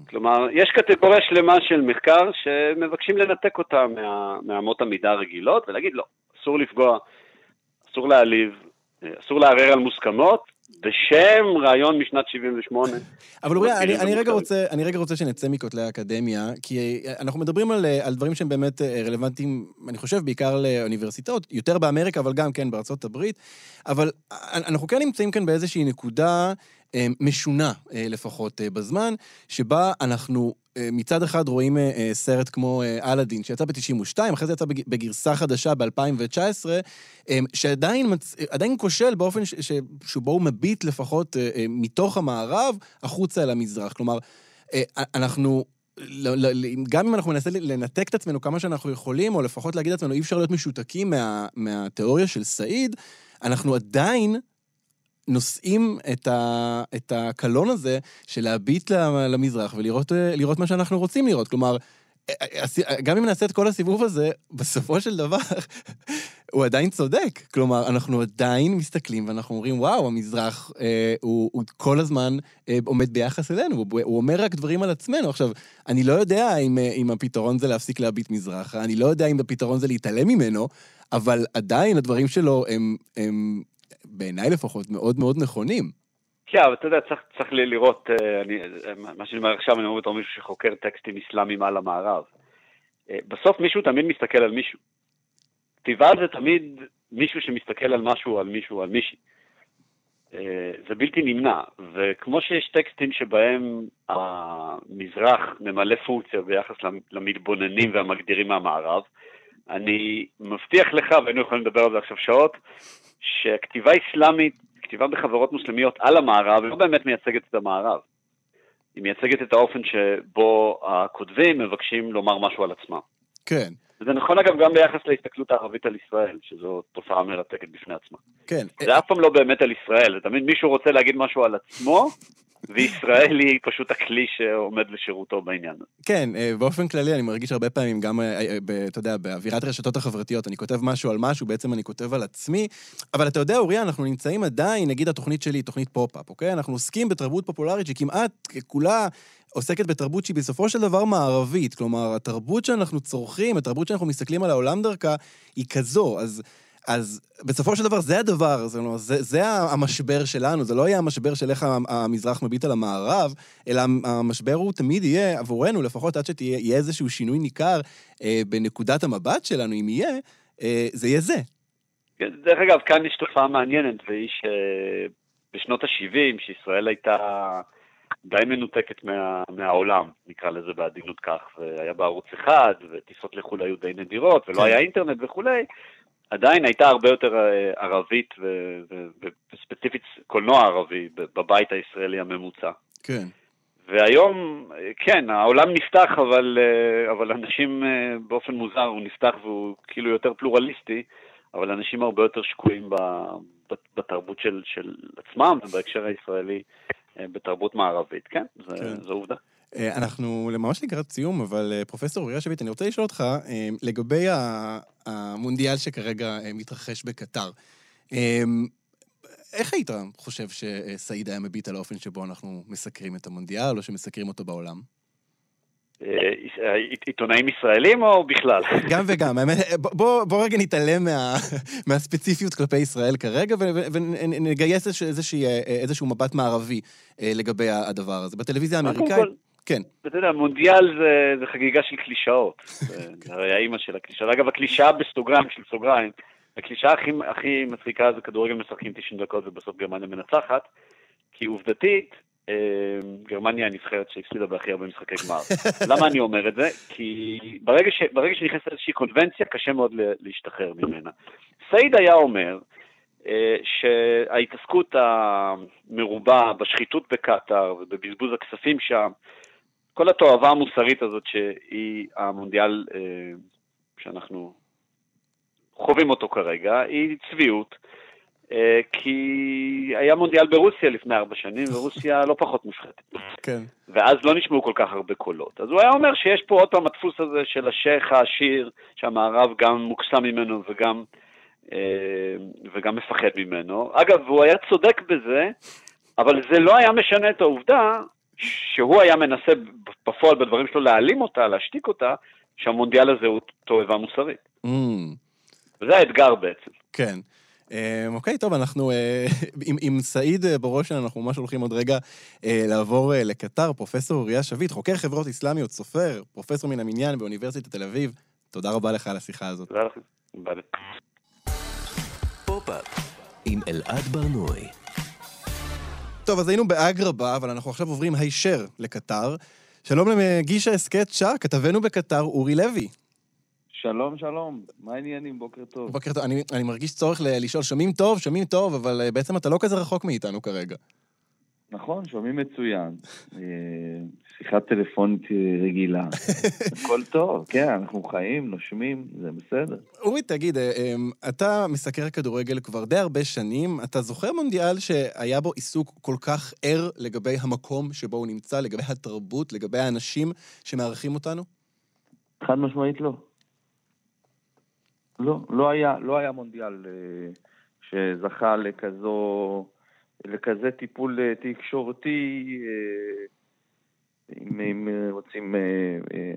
כלומר, יש קטגוריה שלמה של מחקר שמבקשים לנתק אותה מה, מאמות המידה הרגילות ולהגיד לא, אסור לפגוע, אסור להעליב, אה, אסור לערער על מוסכמות, בשם רעיון משנת 78. (laughs) אבל אורי, אני, אני, רגע רוצה, אני רגע רוצה שנצא מכותלי האקדמיה, כי אנחנו מדברים על, על דברים שהם באמת רלוונטיים, אני חושב, בעיקר לאוניברסיטאות, יותר באמריקה, אבל גם כן בארצות הברית. אבל אנחנו כן נמצאים כאן באיזושהי נקודה אה, משונה, אה, לפחות אה, בזמן, שבה אנחנו מצד אחד רואים סרט כמו אלאדין, שיצא ב-92, אחרי זה יצא בגרסה חדשה ב-2019, שעדיין מצ... כושל באופן ש... שבו הוא מביט לפחות מתוך המערב החוצה אל המזרח. כלומר, אנחנו... גם אם אנחנו ננסה לנתק את עצמנו כמה שאנחנו יכולים, או לפחות להגיד לעצמנו, אי אפשר להיות משותקים מה, מהתיאוריה של סעיד, אנחנו עדיין נושאים את, ה, את הקלון הזה של להביט למזרח ולראות מה שאנחנו רוצים לראות. כלומר, גם אם נעשה את כל הסיבוב הזה, בסופו של דבר, (laughs) הוא עדיין צודק. כלומר, אנחנו עדיין מסתכלים ואנחנו אומרים, וואו, המזרח אה, הוא, הוא כל הזמן אה, עומד ביחס אלינו, הוא, הוא אומר רק דברים על עצמנו. עכשיו, אני לא יודע אם, אה, אם הפתרון זה להפסיק להביט מזרחה, אני לא יודע אם הפתרון זה להתעלם ממנו, אבל עדיין הדברים שלו הם, הם בעיניי לפחות, מאוד מאוד נכונים. כן, אבל אתה יודע, צריך, צריך לראות, אה, אני, מה שאני אומר עכשיו, אני אומר בתור מישהו שחוקר טקסטים אסלאמיים על המערב. אה, בסוף מישהו תמיד מסתכל על מישהו. כתיבה זה תמיד מישהו שמסתכל על משהו, על מישהו, על מישהי. אה, זה בלתי נמנע, וכמו שיש טקסטים שבהם המזרח ממלא פונקציה ביחס למתבוננים והמגדירים מהמערב, אני מבטיח לך, והיינו יכולים לדבר על זה עכשיו שעות, שכתיבה אסלאמית, כתיבה בחברות מוסלמיות על המערב, לא באמת מייצגת את המערב. היא מייצגת את האופן שבו הכותבים מבקשים לומר משהו על עצמם. כן. וזה נכון אגב גם ביחס להסתכלות הערבית על ישראל, שזו תופעה מרתקת בפני עצמה. כן. זה אף פעם לא באמת על ישראל, זה תמיד מישהו רוצה להגיד משהו על עצמו, וישראל היא פשוט הכלי שעומד לשירותו בעניין הזה. כן, אה, באופן כללי אני מרגיש הרבה פעמים, גם, אה, אה, אתה יודע, באווירת הרשתות החברתיות, אני כותב משהו על משהו, בעצם אני כותב על עצמי, אבל אתה יודע, אוריה, אנחנו נמצאים עדיין, נגיד התוכנית שלי היא תוכנית פופ-אפ, אוקיי? אנחנו עוסקים בתרבות פופולרית שכמעט כולה עוסקת בתרבות שהיא בסופו של דבר מערבית. כלומר, התרבות שאנחנו צורכים, התרבות שאנחנו מסתכלים על העולם דרכה, היא כזו. אז... אז בסופו של דבר זה הדבר, זה, לא, זה, זה המשבר שלנו, זה לא יהיה המשבר של איך המזרח מביט על המערב, אלא המשבר הוא תמיד יהיה, עבורנו, לפחות עד שתהיה איזשהו שינוי ניכר אה, בנקודת המבט שלנו, אם יהיה, אה, זה יהיה זה. כן, דרך אגב, כאן יש תופעה מעניינת, והיא שבשנות ה-70, שישראל הייתה די מנותקת מה, מהעולם, נקרא לזה בעדינות כך, והיה בערוץ אחד, וטיסות לחו"ל היו די נדירות, ולא כן. היה אינטרנט וכולי, עדיין הייתה הרבה יותר אה, ערבית וספציפית קולנוע ערבי בבית הישראלי הממוצע. כן. והיום, כן, העולם נפתח, אבל, אה, אבל אנשים אה, באופן מוזר, הוא נפתח והוא כאילו יותר פלורליסטי, אבל אנשים הרבה יותר שקועים בתרבות של, של עצמם, ובהקשר הישראלי, בתרבות מערבית. כן, זו כן. עובדה. אה, אנחנו ממש לקראת סיום, אבל אה, פרופסור אוריה שביט, אני רוצה לשאול אותך אה, לגבי המונדיאל שכרגע מתרחש בקטר. איך היית חושב שסעיד היה מביט על האופן שבו אנחנו מסקרים את המונדיאל, או שמסקרים אותו בעולם? עיתונאים ישראלים או בכלל? גם וגם. בוא, בוא רגע נתעלם מה, מהספציפיות כלפי ישראל כרגע ונגייס איזשהו מבט מערבי לגבי הדבר הזה. בטלוויזיה האמריקאית... כן. אתה יודע, מונדיאל זה, זה חגיגה של קלישאות. (laughs) זה הרי האימא של הקלישאות. אגב, הקלישאה בסוגריים של סוגריים, הקלישאה הכי, הכי מצחיקה זה כדורגל משחקים 90 דקות ובסוף גרמניה מנצחת, כי עובדתית, אה, גרמניה הנבחרת שהפסידה בהכי הרבה משחקי גמר. (laughs) למה אני אומר את זה? כי ברגע, ש, ברגע שנכנסת איזושהי קונבנציה, קשה מאוד להשתחרר ממנה. סעיד היה אומר, אה, שההתעסקות המרובה בשחיתות בקטאר ובבזבוז הכספים שם, כל התועבה המוסרית הזאת שהיא המונדיאל אה, שאנחנו חווים אותו כרגע, היא צביעות. אה, כי היה מונדיאל ברוסיה לפני ארבע שנים, ורוסיה לא פחות מושחתת. כן. ואז לא נשמעו כל כך הרבה קולות. אז הוא היה אומר שיש פה עוד פעם הדפוס הזה של השייח העשיר, שהמערב גם מוקסם ממנו וגם, אה, וגם מפחד ממנו. אגב, הוא היה צודק בזה, אבל זה לא היה משנה את העובדה שהוא היה מנסה בפועל בדברים שלו להעלים אותה, להשתיק אותה, שהמונדיאל הזה הוא תועבה מוסרית. Mm. וזה האתגר בעצם. כן. אמ, אוקיי, טוב, אנחנו אה, (laughs) עם, עם סעיד אה, בראש אנחנו ממש הולכים עוד רגע אה, לעבור לקטר. פרופסור אוריה שביט, חוקר חברות אסלאמיות, סופר, פרופסור מן המניין באוניברסיטת תל אביב. תודה רבה לך על השיחה הזאת. תודה לכם. ביי. טוב, אז היינו באגרבה, אבל אנחנו עכשיו עוברים הישר לקטר. שלום למגיש ההסכת שער, כתבנו בקטר, אורי לוי. שלום, שלום, מה העניינים? בוקר טוב. בוקר טוב. אני, אני מרגיש צורך לשאול, שומעים טוב, שומעים טוב, אבל אה, בעצם אתה לא כזה רחוק מאיתנו כרגע. נכון, שומעים מצוין. אה, שיחה טלפונית רגילה. הכל טוב, כן, אנחנו חיים, נושמים, זה בסדר. אורי, תגיד, אה, אמ, אתה מסקר כדורגל כבר די הרבה שנים. אתה זוכר מונדיאל שהיה בו עיסוק כל כך ער לגבי המקום שבו הוא נמצא, לגבי התרבות, לגבי האנשים שמארחים אותנו? חד משמעית לא. לא, לא היה, לא היה מונדיאל אה, שזכה לכזו, לכזה טיפול אה, תקשורתי, אה, אם, אם רוצים אה, אה,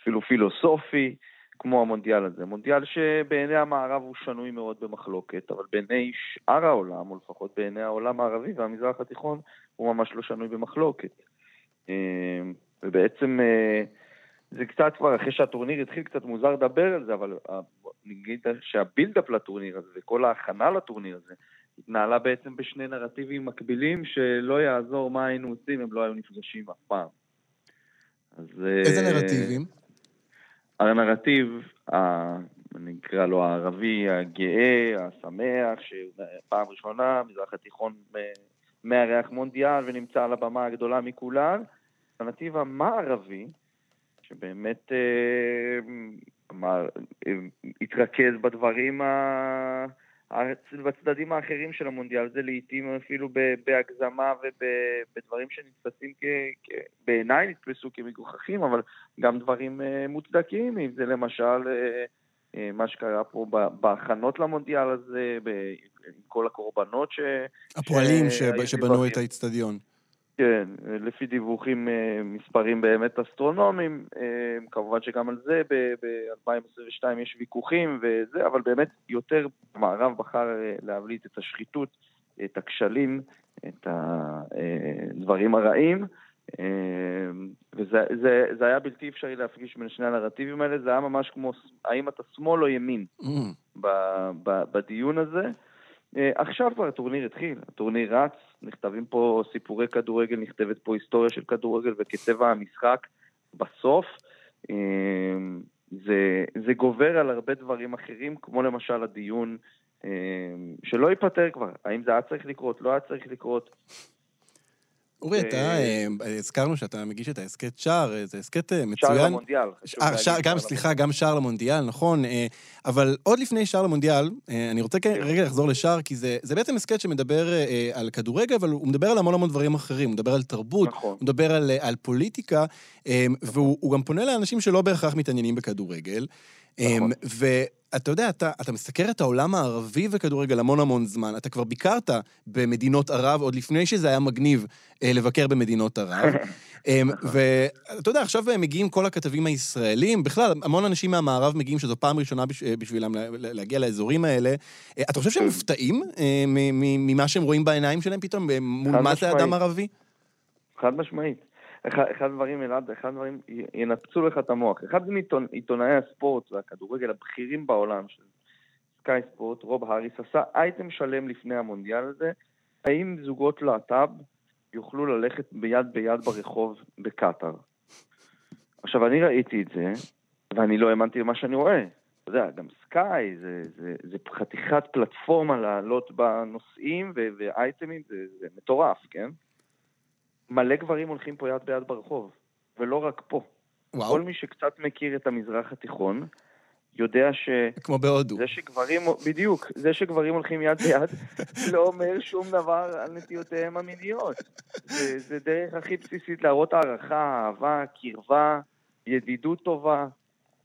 אפילו פילוסופי, כמו המונדיאל הזה. מונדיאל שבעיני המערב הוא שנוי מאוד במחלוקת, אבל בעיני שאר העולם, או לפחות בעיני העולם הערבי והמזרח התיכון, הוא ממש לא שנוי במחלוקת. אה, ובעצם אה, זה קצת כבר, אחרי שהטורניר התחיל, קצת מוזר לדבר על זה, אבל אה, נגיד שהבילדאפ לטורניר הזה וכל ההכנה לטורניר הזה התנהלה בעצם בשני נרטיבים מקבילים שלא יעזור מה היינו עושים, הם לא היו נפגשים אף פעם. אז, איזה נרטיבים? הנרטיב, אני אקרא לו הערבי הגאה, השמח, שפעם ראשונה מזרח התיכון מארח מונדיאל ונמצא על הבמה הגדולה מכולן. הנרטיב המערבי, שבאמת אה, אמר, אה, התרכז בדברים, ה... בצדדים האחרים של המונדיאל, זה לעיתים אפילו בהגזמה ובדברים שנתפסים כ... בעיניי נתפסו כמגוחכים, אבל גם דברים אה, מוצדקים, אם זה למשל מה שקרה פה בהכנות למונדיאל הזה, עם כל הקורבנות ש... הפועלים ש... שבנו את האיצטדיון. כן, לפי דיווחים אה, מספרים באמת אסטרונומיים, אה, כמובן שגם על זה ב-2022 יש ויכוחים וזה, אבל באמת יותר המערב בחר אה, להבליט את השחיתות, את הכשלים, את הדברים הרעים, וזה זה, זה היה בלתי אפשרי להפגיש בין שני הנרטיבים האלה, זה היה ממש כמו האם אתה שמאל או ימין mm. בדיון הזה. אה, עכשיו כבר הטורניר התחיל, הטורניר רץ, נכתבים פה סיפורי כדורגל, נכתבת פה היסטוריה של כדורגל וכצבע המשחק בסוף. אה, זה, זה גובר על הרבה דברים אחרים, כמו למשל הדיון אה, שלא ייפתר כבר, האם זה היה צריך לקרות, לא היה צריך לקרות. אורי, אתה, אה, אה, הזכרנו שאתה מגיש את ההסכת שער, זה הסכת אה, מצוין. שער למונדיאל. גם, סליחה, גם שער למונדיאל, נכון. אבל עוד לפני שער למונדיאל, אני רוצה כן. רגע לחזור לשער, כי זה בעצם הסכת שמדבר על כדורגל, אבל הוא מדבר על המון המון דברים אחרים. הוא מדבר על תרבות, נכון. הוא מדבר על פוליטיקה, והוא גם פונה לאנשים שלא בהכרח מתעניינים בכדורגל. נכון. אתה יודע, אתה, אתה מסקר את העולם הערבי וכדורגל המון המון זמן. אתה כבר ביקרת במדינות ערב עוד לפני שזה היה מגניב אה, לבקר במדינות ערב. (laughs) אה, ואתה יודע, עכשיו מגיעים כל הכתבים הישראלים, בכלל, המון אנשים מהמערב מגיעים שזו פעם ראשונה בש, אה, בשבילם להגיע לאזורים האלה. אה, אתה חושב שהם מופתעים אה, ממה שהם רואים בעיניים שלהם פתאום, אה, מול מה זה אדם ערבי? חד משמעית. אחד הדברים, אלעד, אחד הדברים ינפצו לך את המוח. אחד מעיתונאי הספורט והכדורגל הבכירים בעולם של סקאי ספורט, רוב האריס, עשה אייטם שלם לפני המונדיאל הזה, האם זוגות להט"ב יוכלו ללכת ביד ביד ברחוב בקטאר. עכשיו, אני ראיתי את זה, ואני לא האמנתי למה שאני רואה. אתה יודע, גם סקאי זה, זה, זה חתיכת פלטפורמה לעלות בנושאים ואייטמים, זה, זה מטורף, כן? מלא גברים הולכים פה יד ביד ברחוב, ולא רק פה. וואו. כל מי שקצת מכיר את המזרח התיכון, יודע ש... כמו בהודו. זה שגברים, בדיוק, זה שגברים הולכים יד ביד, (laughs) לא אומר שום דבר על נטיותיהם המיניות. זה, זה דרך הכי בסיסית להראות הערכה, אהבה, קרבה, ידידות טובה.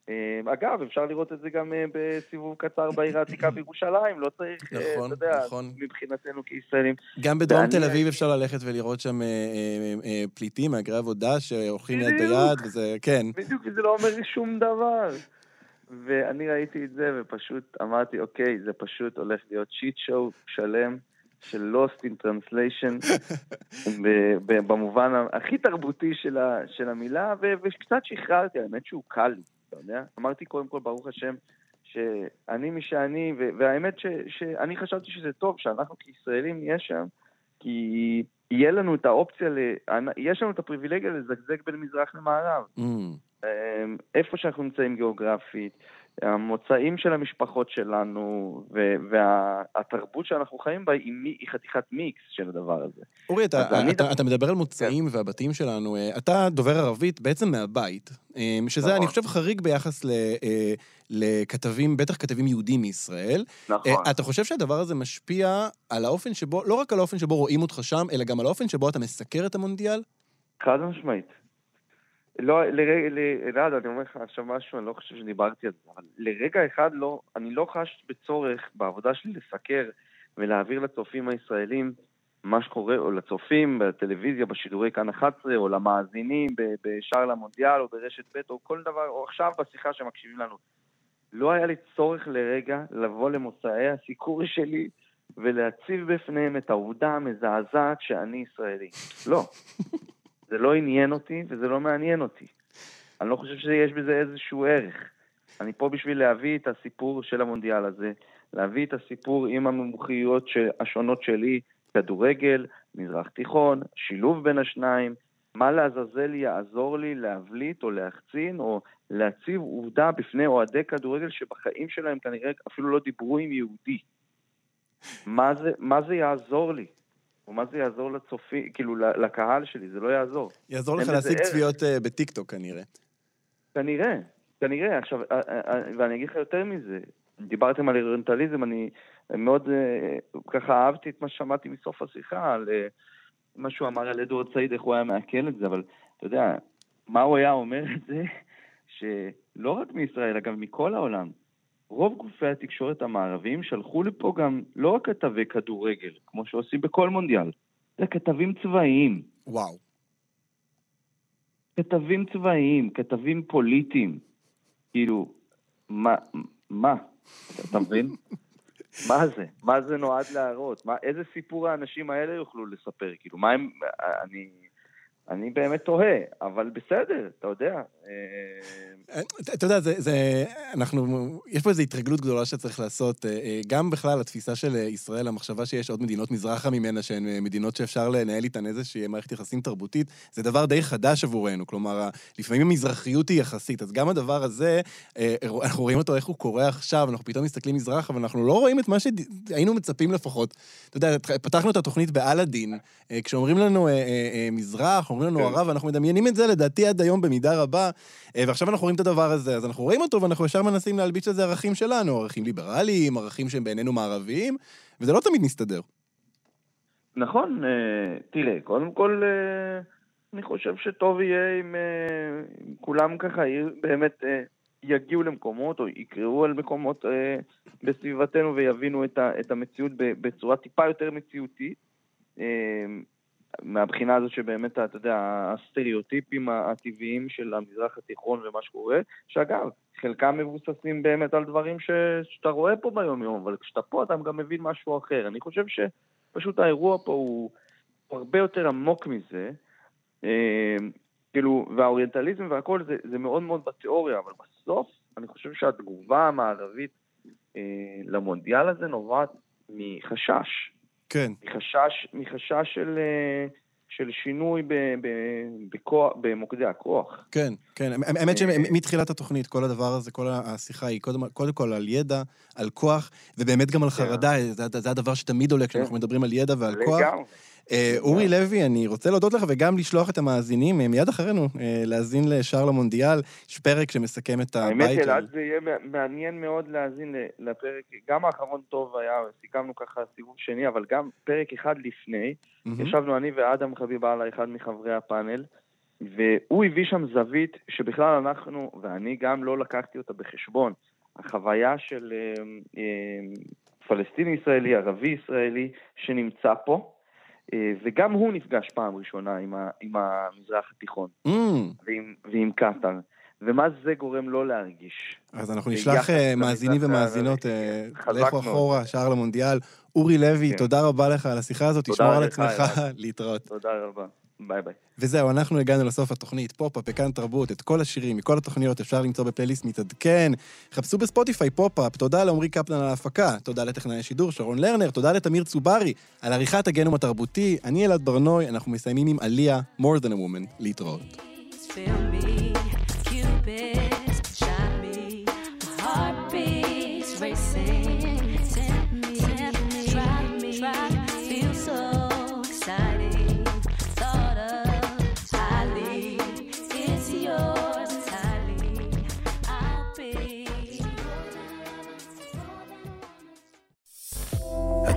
אה, אגב, אפשר לראות את זה גם אה, בסיבוב קצר בעיר העתיקה בירושלים, לא צריך, אה, נכון, אתה יודע, נכון. מבחינתנו כישראלים. גם בדרום תל אביב אפשר ללכת ולראות שם פליטים, מהגרי עבודה שהולכים יד ביד, וזה, כן. בדיוק, וזה לא אומר שום דבר. ואני ראיתי את זה ופשוט אמרתי, אוקיי, זה פשוט הולך להיות שיט שואו שלם. של Lost in Translation, (laughs) במובן הכי תרבותי של, המילה, וקצת שחררתי, האמת שהוא קל לי. אתה יודע? אמרתי קודם כל, ברוך השם, שאני מי שאני, והאמת ש, שאני חשבתי שזה טוב שאנחנו כישראלים נהיה שם, כי יהיה לנו את האופציה, ל... יש לנו את הפריבילגיה לזגזג בין מזרח למערב. Mm. אמ, איפה שאנחנו נמצאים גיאוגרפית, המוצאים של המשפחות שלנו והתרבות שאנחנו חיים בה היא, היא חתיכת מיקס של הדבר הזה. אורי, אתה, אתה, אתה, אתה מדבר על מוצאים כן. והבתים שלנו. אה, אתה דובר ערבית בעצם מהבית, אה, שזה, נכון. אני חושב, חריג ביחס ל, אה, לכתבים, בטח כתבים יהודים מישראל. נכון. אתה חושב שהדבר הזה משפיע על האופן שבו, לא רק על האופן שבו רואים אותך שם, אלא גם על האופן שבו אתה מסקר את המונדיאל? חד משמעית. לא, לרגע, אלעד, אני אומר לך עכשיו משהו, אני לא חושב שדיברתי על זה, אבל לרגע אחד לא, אני לא חש בצורך בעבודה שלי לסקר ולהעביר לצופים הישראלים מה שקורה, או לצופים בטלוויזיה, בשידורי כאן 11, או למאזינים בשער למונדיאל, או ברשת ב', או כל דבר, או עכשיו בשיחה שמקשיבים לנו. לא היה לי צורך לרגע לבוא למוצאי הסיקור שלי ולהציב בפניהם את העובדה המזעזעת שאני ישראלי. לא. (laughs) זה לא עניין אותי וזה לא מעניין אותי. אני לא חושב שיש בזה איזשהו ערך. אני פה בשביל להביא את הסיפור של המונדיאל הזה, להביא את הסיפור עם המומחיות השונות שלי, כדורגל, מזרח תיכון, שילוב בין השניים, מה לעזאזל יעזור לי להבליט או להחצין או להציב עובדה בפני אוהדי כדורגל שבחיים שלהם כנראה אפילו לא דיברו עם יהודי. מה זה, מה זה יעזור לי? או מה זה יעזור לצופי, כאילו, לקהל שלי, זה לא יעזור. יעזור לך להשיג צפיות uh, בטיקטוק כנראה. כנראה, כנראה. עכשיו, uh, uh, ואני אגיד לך יותר מזה, דיברתם על אוריינטליזם, אני מאוד uh, ככה אהבתי את מה ששמעתי מסוף השיחה, על uh, מה שהוא אמר על אדוארד סעיד, איך הוא היה מעכל את זה, אבל אתה יודע, מה הוא היה אומר את זה? (laughs) שלא רק מישראל, אגב, מכל העולם, רוב גופי התקשורת המערביים שלחו לפה גם לא רק כתבי כדורגל, כמו שעושים בכל מונדיאל, זה כתבים צבאיים. וואו. כתבים צבאיים, כתבים פוליטיים. כאילו, מה, מה? אתה מבין? (laughs) מה זה? מה זה נועד להראות? מה, איזה סיפור האנשים האלה יוכלו לספר? כאילו, מה הם... אני... אני באמת תוהה, אבל בסדר, אתה יודע. אה, אתה יודע, זה, אנחנו, יש פה איזו התרגלות גדולה שצריך לעשות. אה, אה, גם בכלל, התפיסה של ישראל, המחשבה שיש עוד מדינות מזרחה ממנה, שהן מדינות שאפשר לנהל איתן איזושהי מערכת יחסים תרבותית, זה דבר די חדש עבורנו. כלומר, לפעמים המזרחיות היא יחסית, אז גם הדבר הזה, אנחנו רואים אותו איך הוא קורה עכשיו, אנחנו פתאום מסתכלים מזרחה, אבל אנחנו לא רואים את מה שהיינו מצפים לפחות. אתה יודע, פתחנו את התוכנית באלאדין, כשאומרים לנו מזרח, אומרים לנו כן. הרב, ואנחנו מדמיינים את זה לדעתי עד היום במידה רבה, אה, ועכשיו אנחנו רואים את הדבר הזה, אז אנחנו רואים אותו ואנחנו ישר מנסים להלביש לזה ערכים שלנו, ערכים ליברליים, ערכים שהם בעינינו מערביים, וזה לא תמיד מסתדר. נכון, אה, תראה, קודם כל, אה, אני חושב שטוב יהיה אם כולם ככה באמת יגיעו למקומות או יקראו על מקומות בסביבתנו ויבינו את המציאות בצורה טיפה יותר מציאותית. מהבחינה הזאת שבאמת, אתה יודע, הסטריאוטיפים הטבעיים של המזרח התיכון ומה שקורה, שאגב, חלקם מבוססים באמת על דברים ש... שאתה רואה פה ביום-יום, אבל כשאתה פה אתה גם מבין משהו אחר. אני חושב שפשוט האירוע פה הוא, הוא הרבה יותר עמוק מזה. אה, כאילו, והאוריינטליזם והכל זה, זה מאוד מאוד בתיאוריה, אבל בסוף אני חושב שהתגובה המערבית אה, למונדיאל הזה נובעת מחשש. כן. מחשש, מחשש של, אה, של שינוי ב, ב, בכוח, במוקדי הכוח. כן, כן. האמת אה, שמתחילת התוכנית, כל הדבר הזה, כל השיחה היא קודם, קודם כל על ידע, על כוח, ובאמת גם על כן. חרדה, זה, זה הדבר שתמיד עולה כשאנחנו כן. מדברים על ידע ועל כוח. לגמרי. אה, אורי לוי, אני רוצה להודות לך וגם לשלוח את המאזינים אה, מיד אחרינו אה, להאזין לשער למונדיאל. יש פרק שמסכם את הבית. האמת, אלעד, זה יהיה מעניין מאוד להאזין לפרק. גם האחרון טוב היה, סיכמנו ככה סיבוב שני, אבל גם פרק אחד לפני, ישבנו אני ואדם חביבה אחד מחברי הפאנל, והוא הביא שם זווית שבכלל אנחנו, ואני גם לא לקחתי אותה בחשבון. החוויה של פלסטיני ישראלי, ערבי ישראלי, שנמצא פה, וגם הוא נפגש פעם ראשונה עם, ה, עם המזרח התיכון, mm. ועם, ועם קטאר. ומה זה גורם לו להרגיש. אז אנחנו נשלח אה, מאזינים ומאזינות, אה, לכו אחורה, שער למונדיאל. אורי לוי, כן. תודה רבה לך על השיחה הזאת, תשמור על עצמך, להתראות. תודה רבה. ביי ביי. וזהו, אנחנו הגענו לסוף התוכנית, פופ-אפ, בכאן תרבות, את כל השירים מכל התוכניות אפשר למצוא בפלייליסט מתעדכן. חפשו בספוטיפיי פופ-אפ, תודה לעמרי קפלן על ההפקה, תודה לטכנאי השידור שרון לרנר, תודה לתמיר צוברי על עריכת הגנום התרבותי. אני אלעד ברנוי, אנחנו מסיימים עם Aaliyah, more than a woman, להתראות.